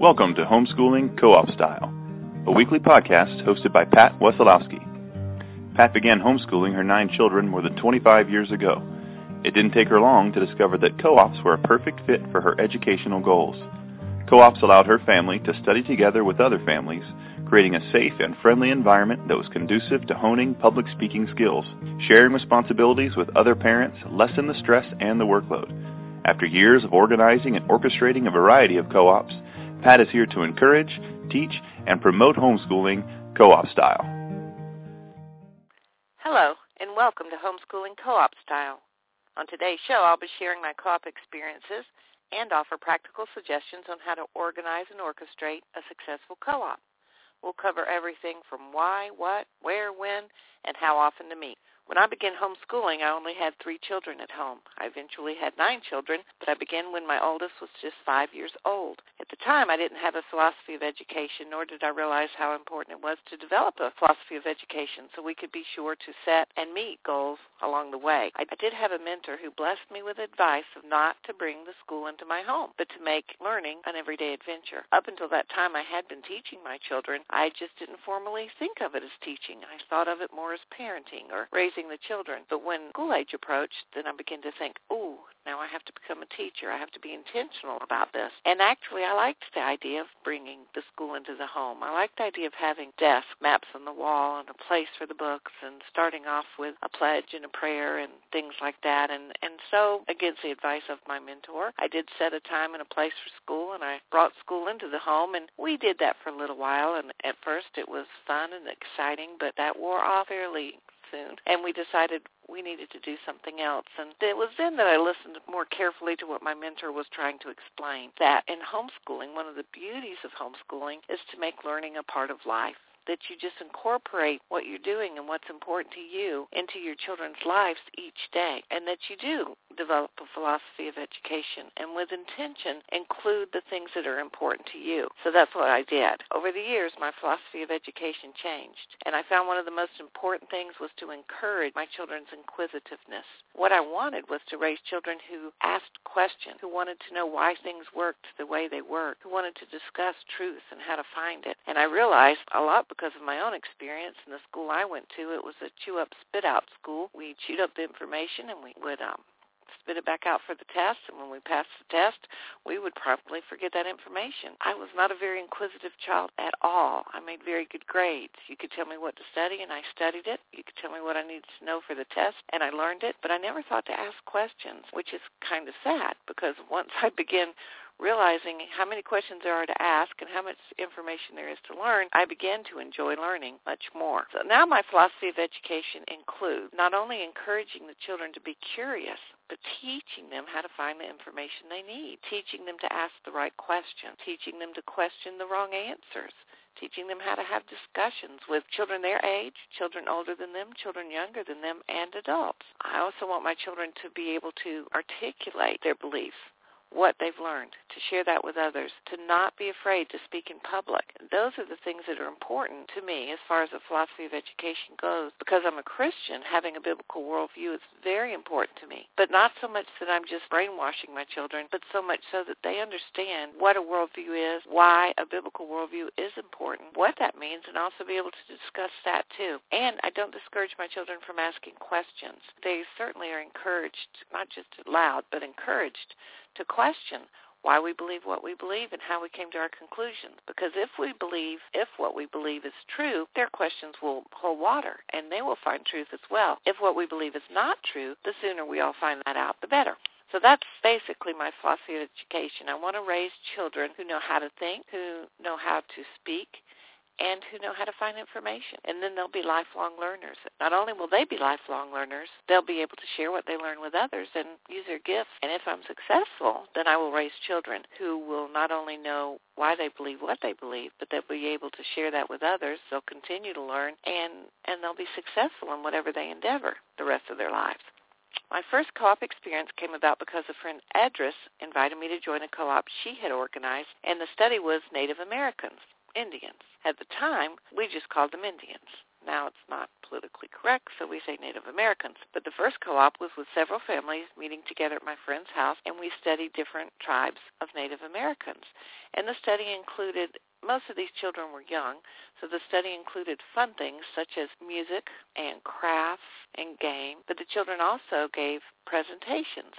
Welcome to Homeschooling Co-op Style, a weekly podcast hosted by Pat Wesolowski. Pat began homeschooling her nine children more than 25 years ago. It didn't take her long to discover that co-ops were a perfect fit for her educational goals. Co-ops allowed her family to study together with other families, creating a safe and friendly environment that was conducive to honing public speaking skills. Sharing responsibilities with other parents lessened the stress and the workload. After years of organizing and orchestrating a variety of co-ops, Pat is here to encourage, teach, and promote homeschooling co-op style. Hello, and welcome to Homeschooling Co-op Style. On today's show, I'll be sharing my co-op experiences and offer practical suggestions on how to organize and orchestrate a successful co-op. We'll cover everything from why, what, where, when, and how often to meet. When I began homeschooling, I only had three children at home. I eventually had nine children, but I began when my oldest was just five years old. At the time, I didn't have a philosophy of education, nor did I realize how important it was to develop a philosophy of education so we could be sure to set and meet goals along the way. I did have a mentor who blessed me with advice of not to bring the school into my home, but to make learning an everyday adventure. Up until that time, I had been teaching my children. I just didn't formally think of it as teaching. I thought of it more as parenting or raising raising the children. But when school age approached, then I began to think, ooh, now I have to become a teacher. I have to be intentional about this. And actually, I liked the idea of bringing the school into the home. I liked the idea of having desk maps on the wall and a place for the books and starting off with a pledge and a prayer and things like that. And, and so, against the advice of my mentor, I did set a time and a place for school, and I brought school into the home. And we did that for a little while. And at first, it was fun and exciting, but that wore off fairly soon. And we decided we needed to do something else. And it was then that I listened more carefully to what my mentor was trying to explain. That in homeschooling, one of the beauties of homeschooling is to make learning a part of life that you just incorporate what you're doing and what's important to you into your children's lives each day and that you do develop a philosophy of education and with intention include the things that are important to you. So that's what I did. Over the years, my philosophy of education changed and I found one of the most important things was to encourage my children's inquisitiveness. What I wanted was to raise children who asked questions, who wanted to know why things worked the way they worked, who wanted to discuss truth and how to find it. And I realized a lot because of my own experience in the school I went to. It was a chew up, spit out school. We chewed up the information and we would um, spit it back out for the test. And when we passed the test, we would probably forget that information. I was not a very inquisitive child at all. I made very good grades. You could tell me what to study, and I studied it. You could tell me what I needed to know for the test, and I learned it. But I never thought to ask questions, which is kind of sad because once I began realizing how many questions there are to ask and how much information there is to learn, I began to enjoy learning much more. So now my philosophy of education includes not only encouraging the children to be curious, but teaching them how to find the information they need, teaching them to ask the right questions, teaching them to question the wrong answers, teaching them how to have discussions with children their age, children older than them, children younger than them, and adults. I also want my children to be able to articulate their beliefs what they've learned, to share that with others, to not be afraid to speak in public. Those are the things that are important to me as far as the philosophy of education goes. Because I'm a Christian, having a biblical worldview is very important to me. But not so much that I'm just brainwashing my children, but so much so that they understand what a worldview is, why a biblical worldview is important, what that means, and also be able to discuss that too. And I don't discourage my children from asking questions. They certainly are encouraged, not just loud, but encouraged to question why we believe what we believe and how we came to our conclusions. Because if we believe, if what we believe is true, their questions will hold water and they will find truth as well. If what we believe is not true, the sooner we all find that out, the better. So that's basically my philosophy of education. I want to raise children who know how to think, who know how to speak, and who know how to find information. And then they'll be lifelong learners. Not only will they be lifelong learners, they'll be able to share what they learn with others and use their gifts. And if I'm successful, then I will raise children who will not only know why they believe what they believe, but they'll be able to share that with others. They'll continue to learn and and they'll be successful in whatever they endeavor the rest of their lives. My first co-op experience came about because a friend Edris invited me to join a co-op she had organized, and the study was Native Americans, Indians. At the time, we just called them Indians. Now it's not politically correct, so we say Native Americans. But the first co-op was with several families meeting together at my friend's house, and we studied different tribes of Native Americans. And the study included most of these children were young, so the study included fun things such as music and crafts and game, but the children also gave presentations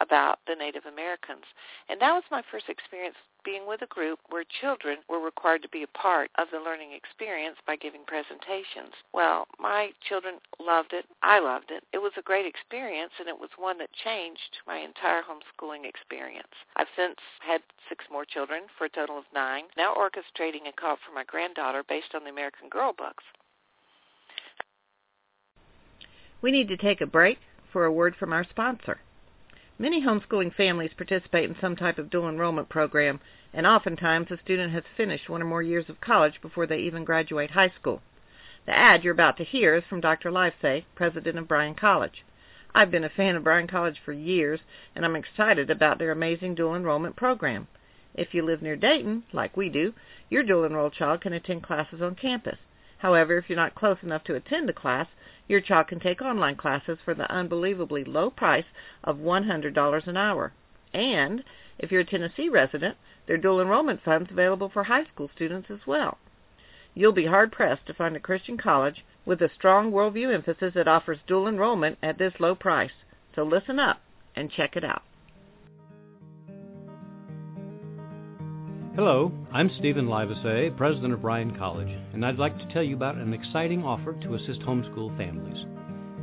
about the Native Americans. And that was my first experience being with a group where children were required to be a part of the learning experience by giving presentations. Well, my children loved it. I loved it. It was a great experience, and it was one that changed my entire homeschooling experience. I've since had six more children for a total of nine, now orchestrating a co-op for my granddaughter based on the American Girl books. We need to take a break for a word from our sponsor. Many homeschooling families participate in some type of dual enrollment program, and oftentimes a student has finished one or more years of college before they even graduate high school. The ad you're about to hear is from Dr. Livesay, president of Bryan College. I've been a fan of Bryan College for years, and I'm excited about their amazing dual enrollment program. If you live near Dayton, like we do, your dual enrolled child can attend classes on campus. However, if you're not close enough to attend a class, your child can take online classes for the unbelievably low price of $100 an hour. And if you're a Tennessee resident, there are dual enrollment funds available for high school students as well. You'll be hard-pressed to find a Christian college with a strong worldview emphasis that offers dual enrollment at this low price. So listen up and check it out. Hello, I'm Stephen Livesay, president of Bryan College, and I'd like to tell you about an exciting offer to assist homeschool families.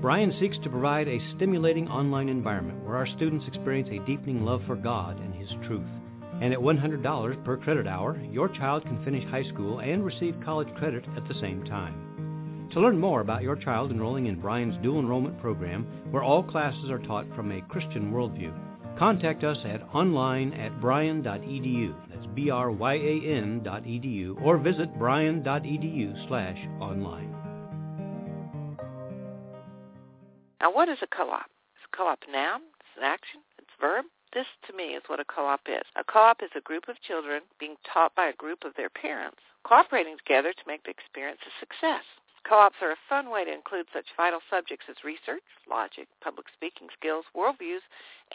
Bryan seeks to provide a stimulating online environment where our students experience a deepening love for God and His truth. And at $100 per credit hour, your child can finish high school and receive college credit at the same time. To learn more about your child enrolling in Bryan's dual enrollment program, where all classes are taught from a Christian worldview, contact us at online at bryan.edu. That's B-R-Y-A-N dot edu or visit bryan.edu slash online. Now what is a co-op? Is a co-op a noun? It's an action? It's a verb? This to me is what a co-op is. A co-op is a group of children being taught by a group of their parents, cooperating together to make the experience a success. Co-ops are a fun way to include such vital subjects as research, logic, public speaking skills, worldviews,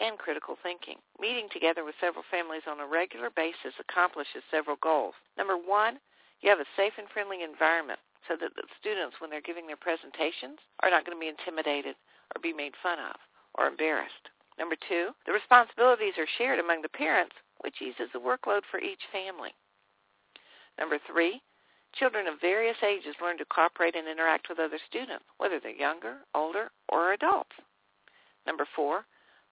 and critical thinking. Meeting together with several families on a regular basis accomplishes several goals. Number one, you have a safe and friendly environment so that the students, when they're giving their presentations, are not going to be intimidated or be made fun of or embarrassed. Number two, the responsibilities are shared among the parents, which eases the workload for each family. Number three, Children of various ages learn to cooperate and interact with other students, whether they're younger, older, or adults. Number four,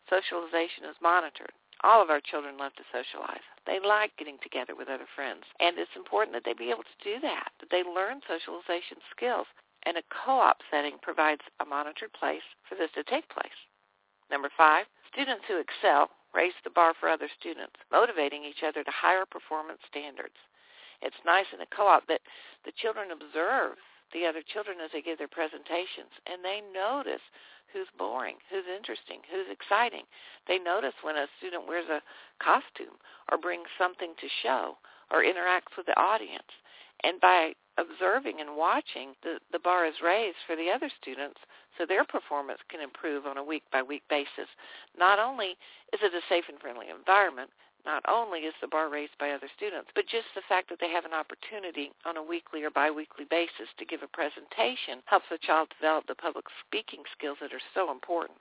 socialization is monitored. All of our children love to socialize. They like getting together with other friends. And it's important that they be able to do that, that they learn socialization skills. And a co-op setting provides a monitored place for this to take place. Number five, students who excel raise the bar for other students, motivating each other to higher performance standards it's nice in a co-op that the children observe the other children as they give their presentations and they notice who's boring, who's interesting, who's exciting. They notice when a student wears a costume or brings something to show or interacts with the audience. And by observing and watching, the, the bar is raised for the other students so their performance can improve on a week-by-week basis. Not only is it a safe and friendly environment, not only is the bar raised by other students, but just the fact that they have an opportunity on a weekly or biweekly basis to give a presentation helps the child develop the public speaking skills that are so important.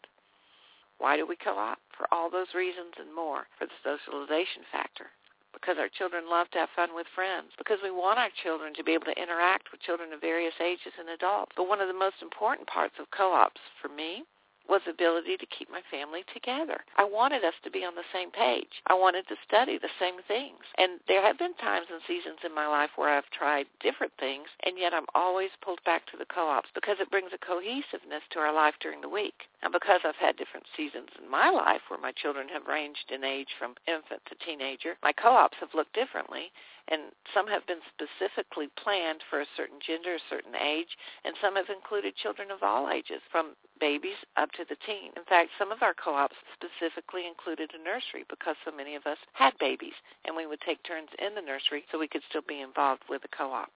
Why do we co-op? For all those reasons and more. For the socialization factor. Because our children love to have fun with friends. Because we want our children to be able to interact with children of various ages and adults. But one of the most important parts of co-ops for me was ability to keep my family together. I wanted us to be on the same page. I wanted to study the same things. And there have been times and seasons in my life where I've tried different things, and yet I'm always pulled back to the co-ops because it brings a cohesiveness to our life during the week. And because I've had different seasons in my life where my children have ranged in age from infant to teenager, my co-ops have looked differently and some have been specifically planned for a certain gender, a certain age, and some have included children of all ages, from babies up to the teen. In fact, some of our co-ops specifically included a nursery because so many of us had babies, and we would take turns in the nursery so we could still be involved with the co-op.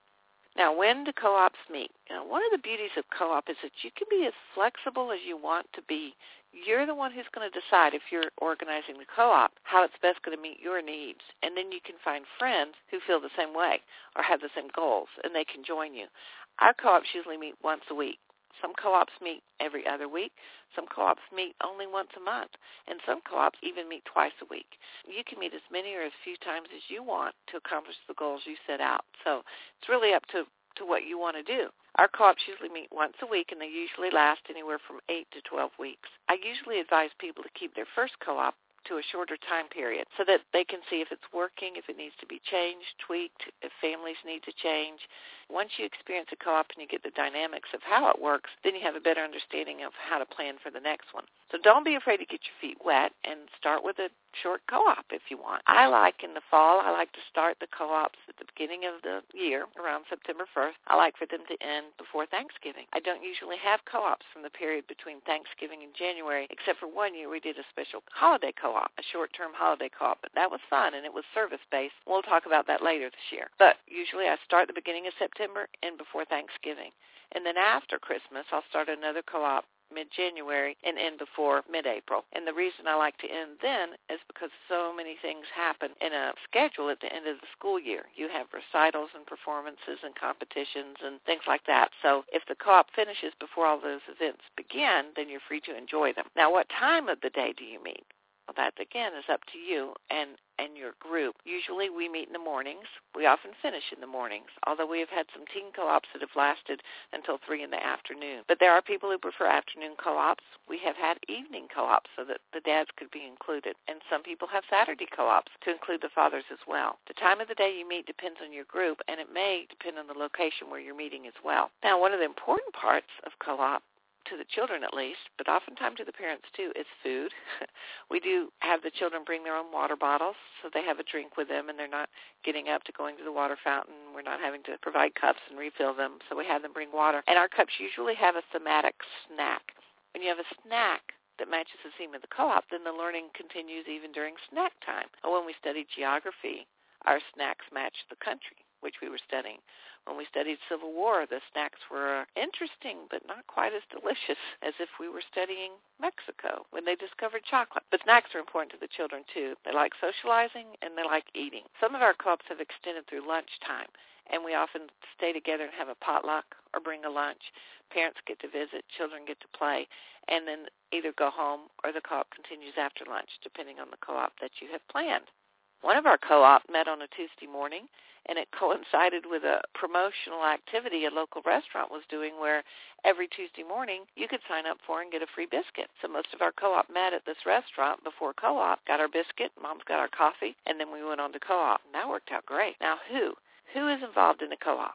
Now, when do co-ops meet? You know, one of the beauties of co-op is that you can be as flexible as you want to be. You're the one who's going to decide if you're organizing the co-op how it's best going to meet your needs, and then you can find friends who feel the same way or have the same goals, and they can join you. Our co-ops usually meet once a week. Some co-ops meet every other week. Some co-ops meet only once a month. And some co-ops even meet twice a week. You can meet as many or as few times as you want to accomplish the goals you set out. So it's really up to, to what you want to do. Our co-ops usually meet once a week, and they usually last anywhere from 8 to 12 weeks. I usually advise people to keep their first co-op to a shorter time period so that they can see if it's working, if it needs to be changed, tweaked, if families need to change. Once you experience a co-op and you get the dynamics of how it works, then you have a better understanding of how to plan for the next one. So don't be afraid to get your feet wet and start with a short co-op if you want. I like in the fall, I like to start the co-ops at the beginning of the year, around September 1st. I like for them to end before Thanksgiving. I don't usually have co-ops from the period between Thanksgiving and January, except for one year we did a special holiday co-op, a short-term holiday co-op. But that was fun, and it was service-based. We'll talk about that later this year. But usually I start the beginning of September and before Thanksgiving. And then after Christmas, I'll start another co-op mid-January and end before mid-April. And the reason I like to end then is because so many things happen in a schedule at the end of the school year. You have recitals and performances and competitions and things like that. So if the co-op finishes before all those events begin, then you're free to enjoy them. Now, what time of the day do you meet? Well, that again is up to you and and your group. Usually we meet in the mornings. We often finish in the mornings, although we have had some teen co-ops that have lasted until 3 in the afternoon. But there are people who prefer afternoon co-ops. We have had evening co-ops so that the dads could be included. And some people have Saturday co-ops to include the fathers as well. The time of the day you meet depends on your group, and it may depend on the location where you're meeting as well. Now, one of the important parts of co-op to the children at least, but oftentimes to the parents too, is food. we do have the children bring their own water bottles so they have a drink with them and they're not getting up to going to the water fountain. We're not having to provide cups and refill them, so we have them bring water. And our cups usually have a thematic snack. When you have a snack, that matches the theme of the co-op, then the learning continues even during snack time. When we studied geography, our snacks matched the country which we were studying. When we studied Civil War, the snacks were uh, interesting but not quite as delicious as if we were studying Mexico when they discovered chocolate. But snacks are important to the children too. They like socializing and they like eating. Some of our co-ops have extended through lunchtime and we often stay together and have a potluck or bring a lunch. Parents get to visit, children get to play, and then either go home or the co-op continues after lunch, depending on the co-op that you have planned. One of our co-op met on a Tuesday morning and it coincided with a promotional activity a local restaurant was doing where every Tuesday morning you could sign up for and get a free biscuit. So most of our co-op met at this restaurant before co-op, got our biscuit, mom's got our coffee, and then we went on to co-op. And that worked out great. Now who? Who is involved in the co-op?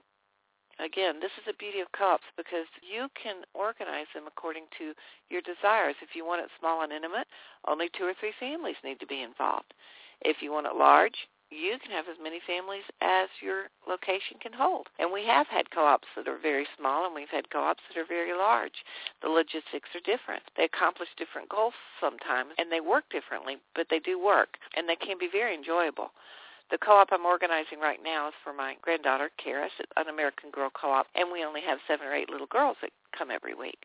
Again, this is the beauty of co-ops because you can organize them according to your desires. If you want it small and intimate, only two or three families need to be involved. If you want it large, you can have as many families as your location can hold. And we have had co-ops that are very small and we've had co-ops that are very large. The logistics are different. They accomplish different goals sometimes and they work differently, but they do work and they can be very enjoyable. The co-op I'm organizing right now is for my granddaughter, Karis, an American Girl co-op, and we only have seven or eight little girls that come every week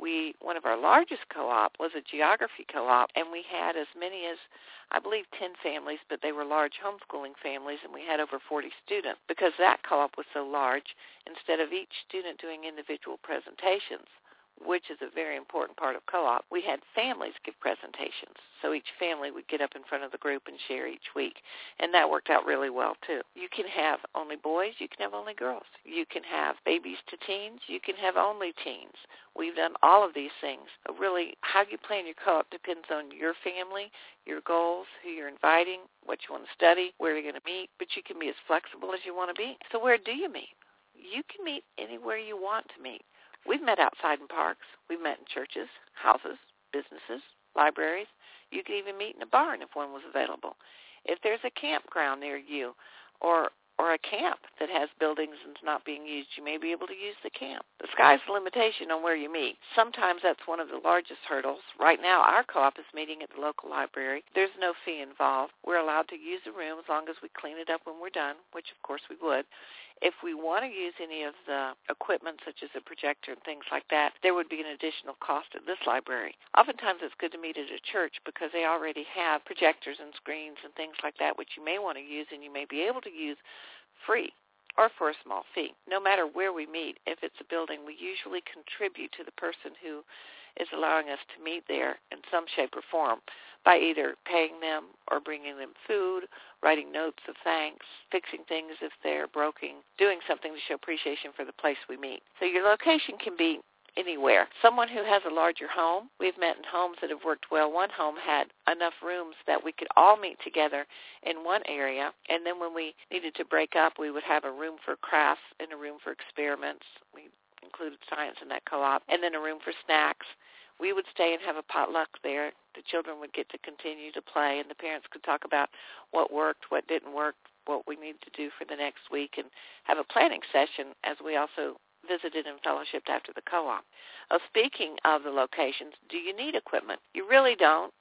we one of our largest co-op was a geography co-op and we had as many as I believe 10 families but they were large homeschooling families and we had over 40 students because that co-op was so large instead of each student doing individual presentations which is a very important part of co-op, we had families give presentations. So each family would get up in front of the group and share each week. And that worked out really well too. You can have only boys, you can have only girls. You can have babies to teens, you can have only teens. We've done all of these things. But really, how you plan your co-op depends on your family, your goals, who you're inviting, what you want to study, where you're going to meet. But you can be as flexible as you want to be. So where do you meet? You can meet anywhere you want to meet. We've met outside in parks. We've met in churches, houses, businesses, libraries. You could even meet in a barn if one was available. If there's a campground near you or or a camp that has buildings and is not being used, you may be able to use the camp. The sky's the limitation on where you meet. Sometimes that's one of the largest hurdles. Right now, our co-op is meeting at the local library. There's no fee involved. We're allowed to use the room as long as we clean it up when we're done, which of course we would. If we want to use any of the equipment, such as a projector and things like that, there would be an additional cost at this library. Oftentimes it's good to meet at a church because they already have projectors and screens and things like that, which you may want to use and you may be able to use free or for a small fee. No matter where we meet, if it's a building, we usually contribute to the person who is allowing us to meet there in some shape or form by either paying them or bringing them food, writing notes of thanks, fixing things if they're broken, doing something to show appreciation for the place we meet. So your location can be anywhere. Someone who has a larger home, we've met in homes that have worked well. One home had enough rooms that we could all meet together in one area, and then when we needed to break up, we would have a room for crafts and a room for experiments. We included science in that co-op, and then a room for snacks. We would stay and have a potluck there. The children would get to continue to play, and the parents could talk about what worked, what didn't work, what we need to do for the next week, and have a planning session as we also visited and fellowshipped after the co-op. Oh, speaking of the locations, do you need equipment? You really don't.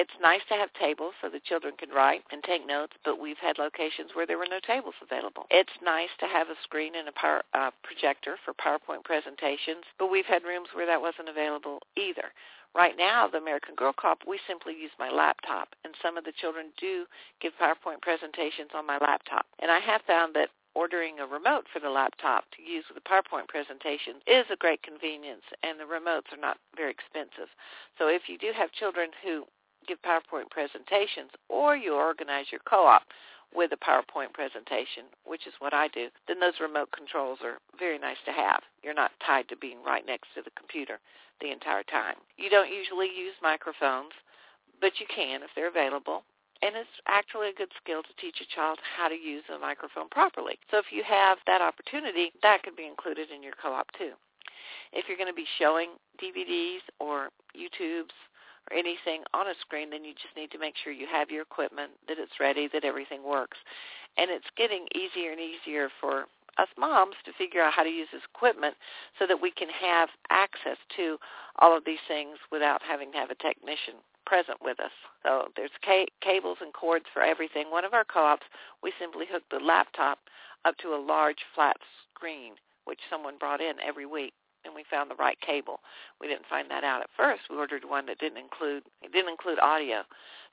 It's nice to have tables so the children can write and take notes, but we've had locations where there were no tables available. It's nice to have a screen and a power, uh, projector for PowerPoint presentations, but we've had rooms where that wasn't available either. Right now, the American Girl Co-op, we simply use my laptop, and some of the children do give PowerPoint presentations on my laptop. And I have found that ordering a remote for the laptop to use with the PowerPoint presentation is a great convenience, and the remotes are not very expensive. So if you do have children who give PowerPoint presentations or you organize your co-op with a PowerPoint presentation, which is what I do, then those remote controls are very nice to have. You're not tied to being right next to the computer the entire time. You don't usually use microphones, but you can if they're available and it's actually a good skill to teach a child how to use a microphone properly. So if you have that opportunity, that could be included in your co-op too. If you're going to be showing DVDs or YouTubes or anything on a screen, then you just need to make sure you have your equipment, that it's ready, that everything works. And it's getting easier and easier for us moms to figure out how to use this equipment so that we can have access to all of these things without having to have a technician present with us. So there's ca- cables and cords for everything. One of our co-ops, we simply hooked the laptop up to a large flat screen, which someone brought in every week, and we found the right cable. We didn't find that out at first. We ordered one that didn't include it didn't include audio.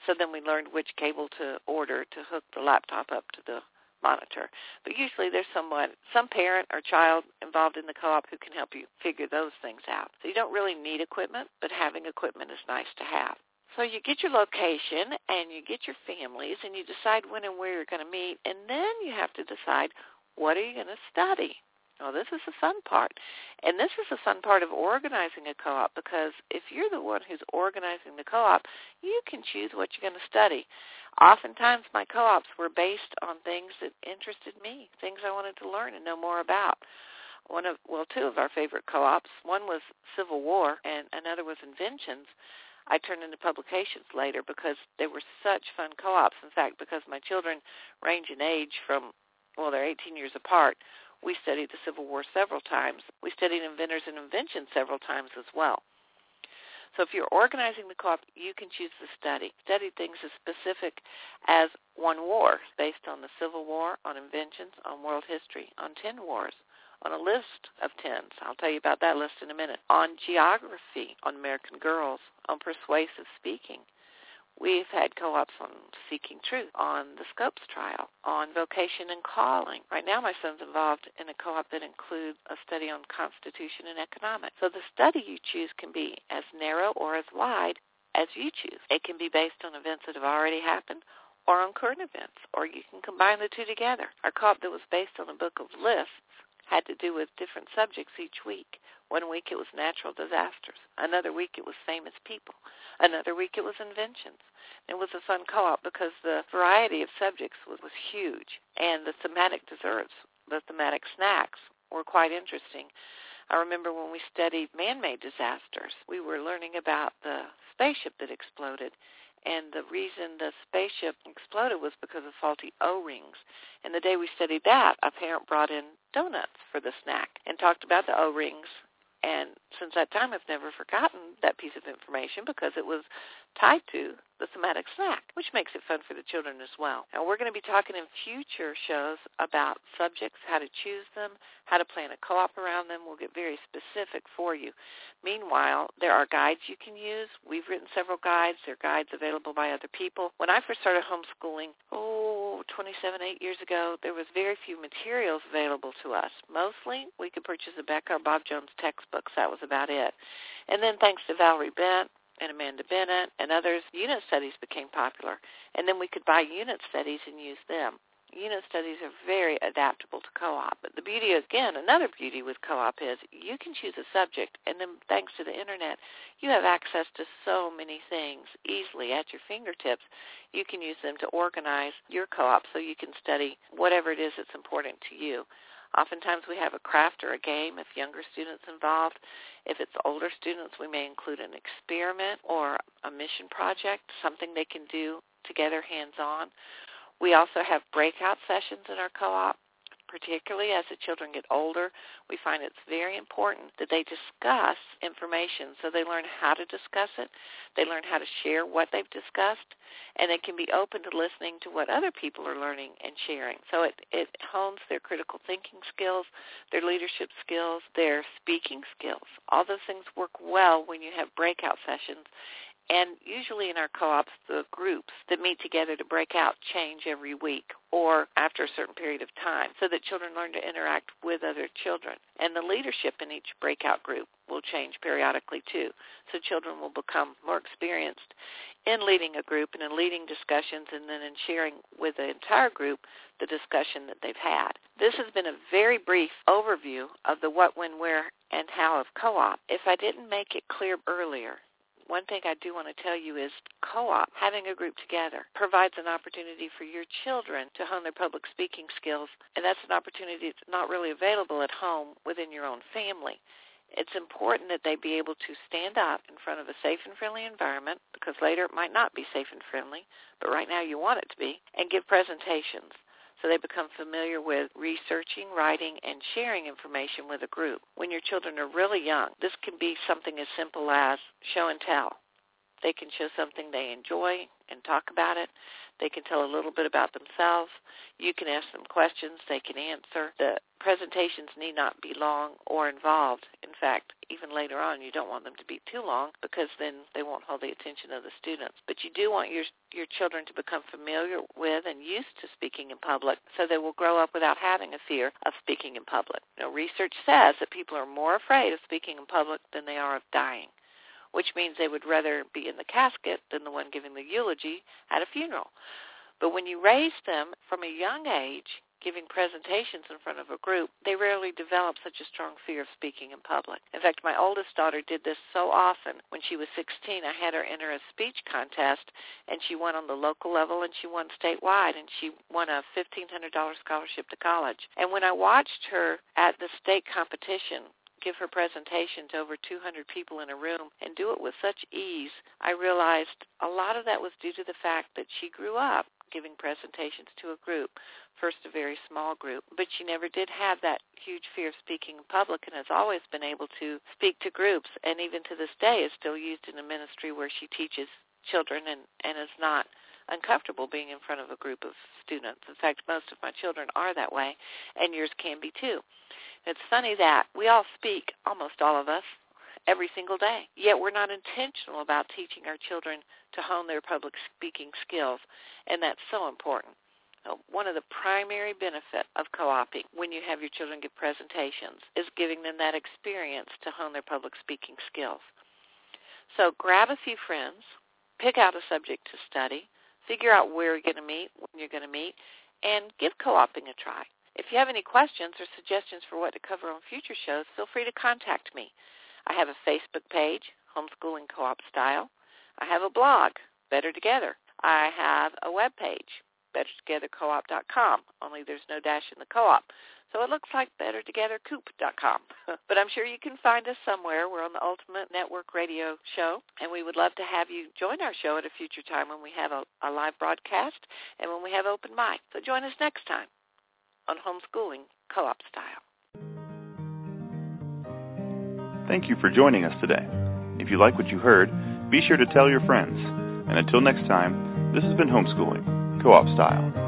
So then we learned which cable to order to hook the laptop up to the monitor. But usually there's someone, some parent or child involved in the co-op who can help you figure those things out. So you don't really need equipment, but having equipment is nice to have. So you get your location and you get your families and you decide when and where you're going to meet and then you have to decide what are you going to study. Well, this is the fun part. And this is the fun part of organizing a co-op because if you're the one who's organizing the co-op, you can choose what you're going to study. Oftentimes my co-ops were based on things that interested me, things I wanted to learn and know more about. One of well, two of our favorite co-ops, one was Civil War and another was Inventions I turned into publications later because they were such fun co-ops. In fact, because my children range in age from, well, they're 18 years apart, we studied the Civil War several times. We studied inventors and inventions several times as well. So if you're organizing the co-op, you can choose to study. Study things as specific as one war, based on the Civil War, on inventions, on world history, on ten wars, on a list of tens. I'll tell you about that list in a minute. On geography, on American girls, on persuasive speaking. We've had co-ops on Seeking Truth, on the Scopes trial, on vocation and calling. Right now my son's involved in a co-op that includes a study on Constitution and economics. So the study you choose can be as narrow or as wide as you choose. It can be based on events that have already happened or on current events, or you can combine the two together. Our co-op that was based on a book of lists had to do with different subjects each week. One week it was natural disasters. Another week it was famous people. Another week it was inventions. It was a fun co-op because the variety of subjects was, was huge. And the thematic desserts, the thematic snacks were quite interesting. I remember when we studied man-made disasters, we were learning about the spaceship that exploded and the reason the spaceship exploded was because of faulty O-rings. And the day we studied that, a parent brought in donuts for the snack and talked about the O-rings. And since that time, I've never forgotten that piece of information because it was tied to the thematic snack, which makes it fun for the children as well. And we're going to be talking in future shows about subjects, how to choose them, how to plan a co-op around them. We'll get very specific for you. Meanwhile, there are guides you can use. We've written several guides. There are guides available by other people. When I first started homeschooling, oh, 27, 8 years ago, there was very few materials available to us. Mostly, we could purchase A Beka or Bob Jones textbooks. That was about it. And then thanks to Valerie Bendt, and Amanda Bennett and others, unit studies became popular. And then we could buy unit studies and use them. Unit studies are very adaptable to co-op. But the beauty, again, another beauty with co-op is you can choose a subject, and then thanks to the Internet, you have access to so many things easily at your fingertips. You can use them to organize your co-op so you can study whatever it is that's important to you. Oftentimes we have a craft or a game if younger students involved. If it's older students, we may include an experiment or a mission project, something they can do together hands-on. We also have breakout sessions in our co-op particularly as the children get older, we find it's very important that they discuss information so they learn how to discuss it, they learn how to share what they've discussed, and they can be open to listening to what other people are learning and sharing. So it, it hones their critical thinking skills, their leadership skills, their speaking skills. All those things work well when you have breakout sessions and usually in our co-ops, the groups that meet together to break out change every week or after a certain period of time so that children learn to interact with other children. And the leadership in each breakout group will change periodically too. So children will become more experienced in leading a group and in leading discussions and then in sharing with the entire group the discussion that they've had. This has been a very brief overview of the what, when, where, and how of co-op. If I didn't make it clear earlier, one thing I do want to tell you is co-op, having a group together, provides an opportunity for your children to hone their public speaking skills, and that's an opportunity that's not really available at home within your own family. It's important that they be able to stand up in front of a safe and friendly environment because later it might not be safe and friendly, but right now you want it to be, and give presentations so they become familiar with researching, writing, and sharing information with a group. When your children are really young, this can be something as simple as show and tell. They can show something they enjoy and talk about it. They can tell a little bit about themselves. You can ask them questions. They can answer. The presentations need not be long or involved. In fact, even later on, you don't want them to be too long because then they won't hold the attention of the students. But you do want your your children to become familiar with and used to speaking in public so they will grow up without having a fear of speaking in public. You research says that people are more afraid of speaking in public than they are of dying which means they would rather be in the casket than the one giving the eulogy at a funeral. But when you raise them from a young age, giving presentations in front of a group, they rarely develop such a strong fear of speaking in public. In fact, my oldest daughter did this so often. When she was 16, I had her enter a speech contest, and she won on the local level, and she won statewide, and she won a $1,500 scholarship to college. And when I watched her at the state competition, give her presentation to over 200 people in a room and do it with such ease, I realized a lot of that was due to the fact that she grew up giving presentations to a group, first a very small group, but she never did have that huge fear of speaking in public and has always been able to speak to groups and even to this day is still used in a ministry where she teaches children and, and is not uncomfortable being in front of a group of students. In fact, most of my children are that way, and yours can be too. It's funny that we all speak, almost all of us, every single day. Yet we're not intentional about teaching our children to hone their public speaking skills, and that's so important. Uh, one of the primary benefits of co-oping when you have your children give presentations is giving them that experience to hone their public speaking skills. So grab a few friends, pick out a subject to study, figure out where you're going to meet, when you're going to meet, and give co-oping a try. If you have any questions or suggestions for what to cover on future shows, feel free to contact me. I have a Facebook page, Homeschooling Co-op Style. I have a blog, Better Together. I have a web page, bettertogethercoop.com, only there's no dash in the co-op. So it looks like bettertogethercoop.com. but I'm sure you can find us somewhere. We're on the Ultimate Network Radio show, and we would love to have you join our show at a future time when we have a, a live broadcast and when we have open mic. So join us next time on Homeschooling Co-op Style. Thank you for joining us today. If you like what you heard, be sure to tell your friends. And until next time, this has been Homeschooling Co-op Style.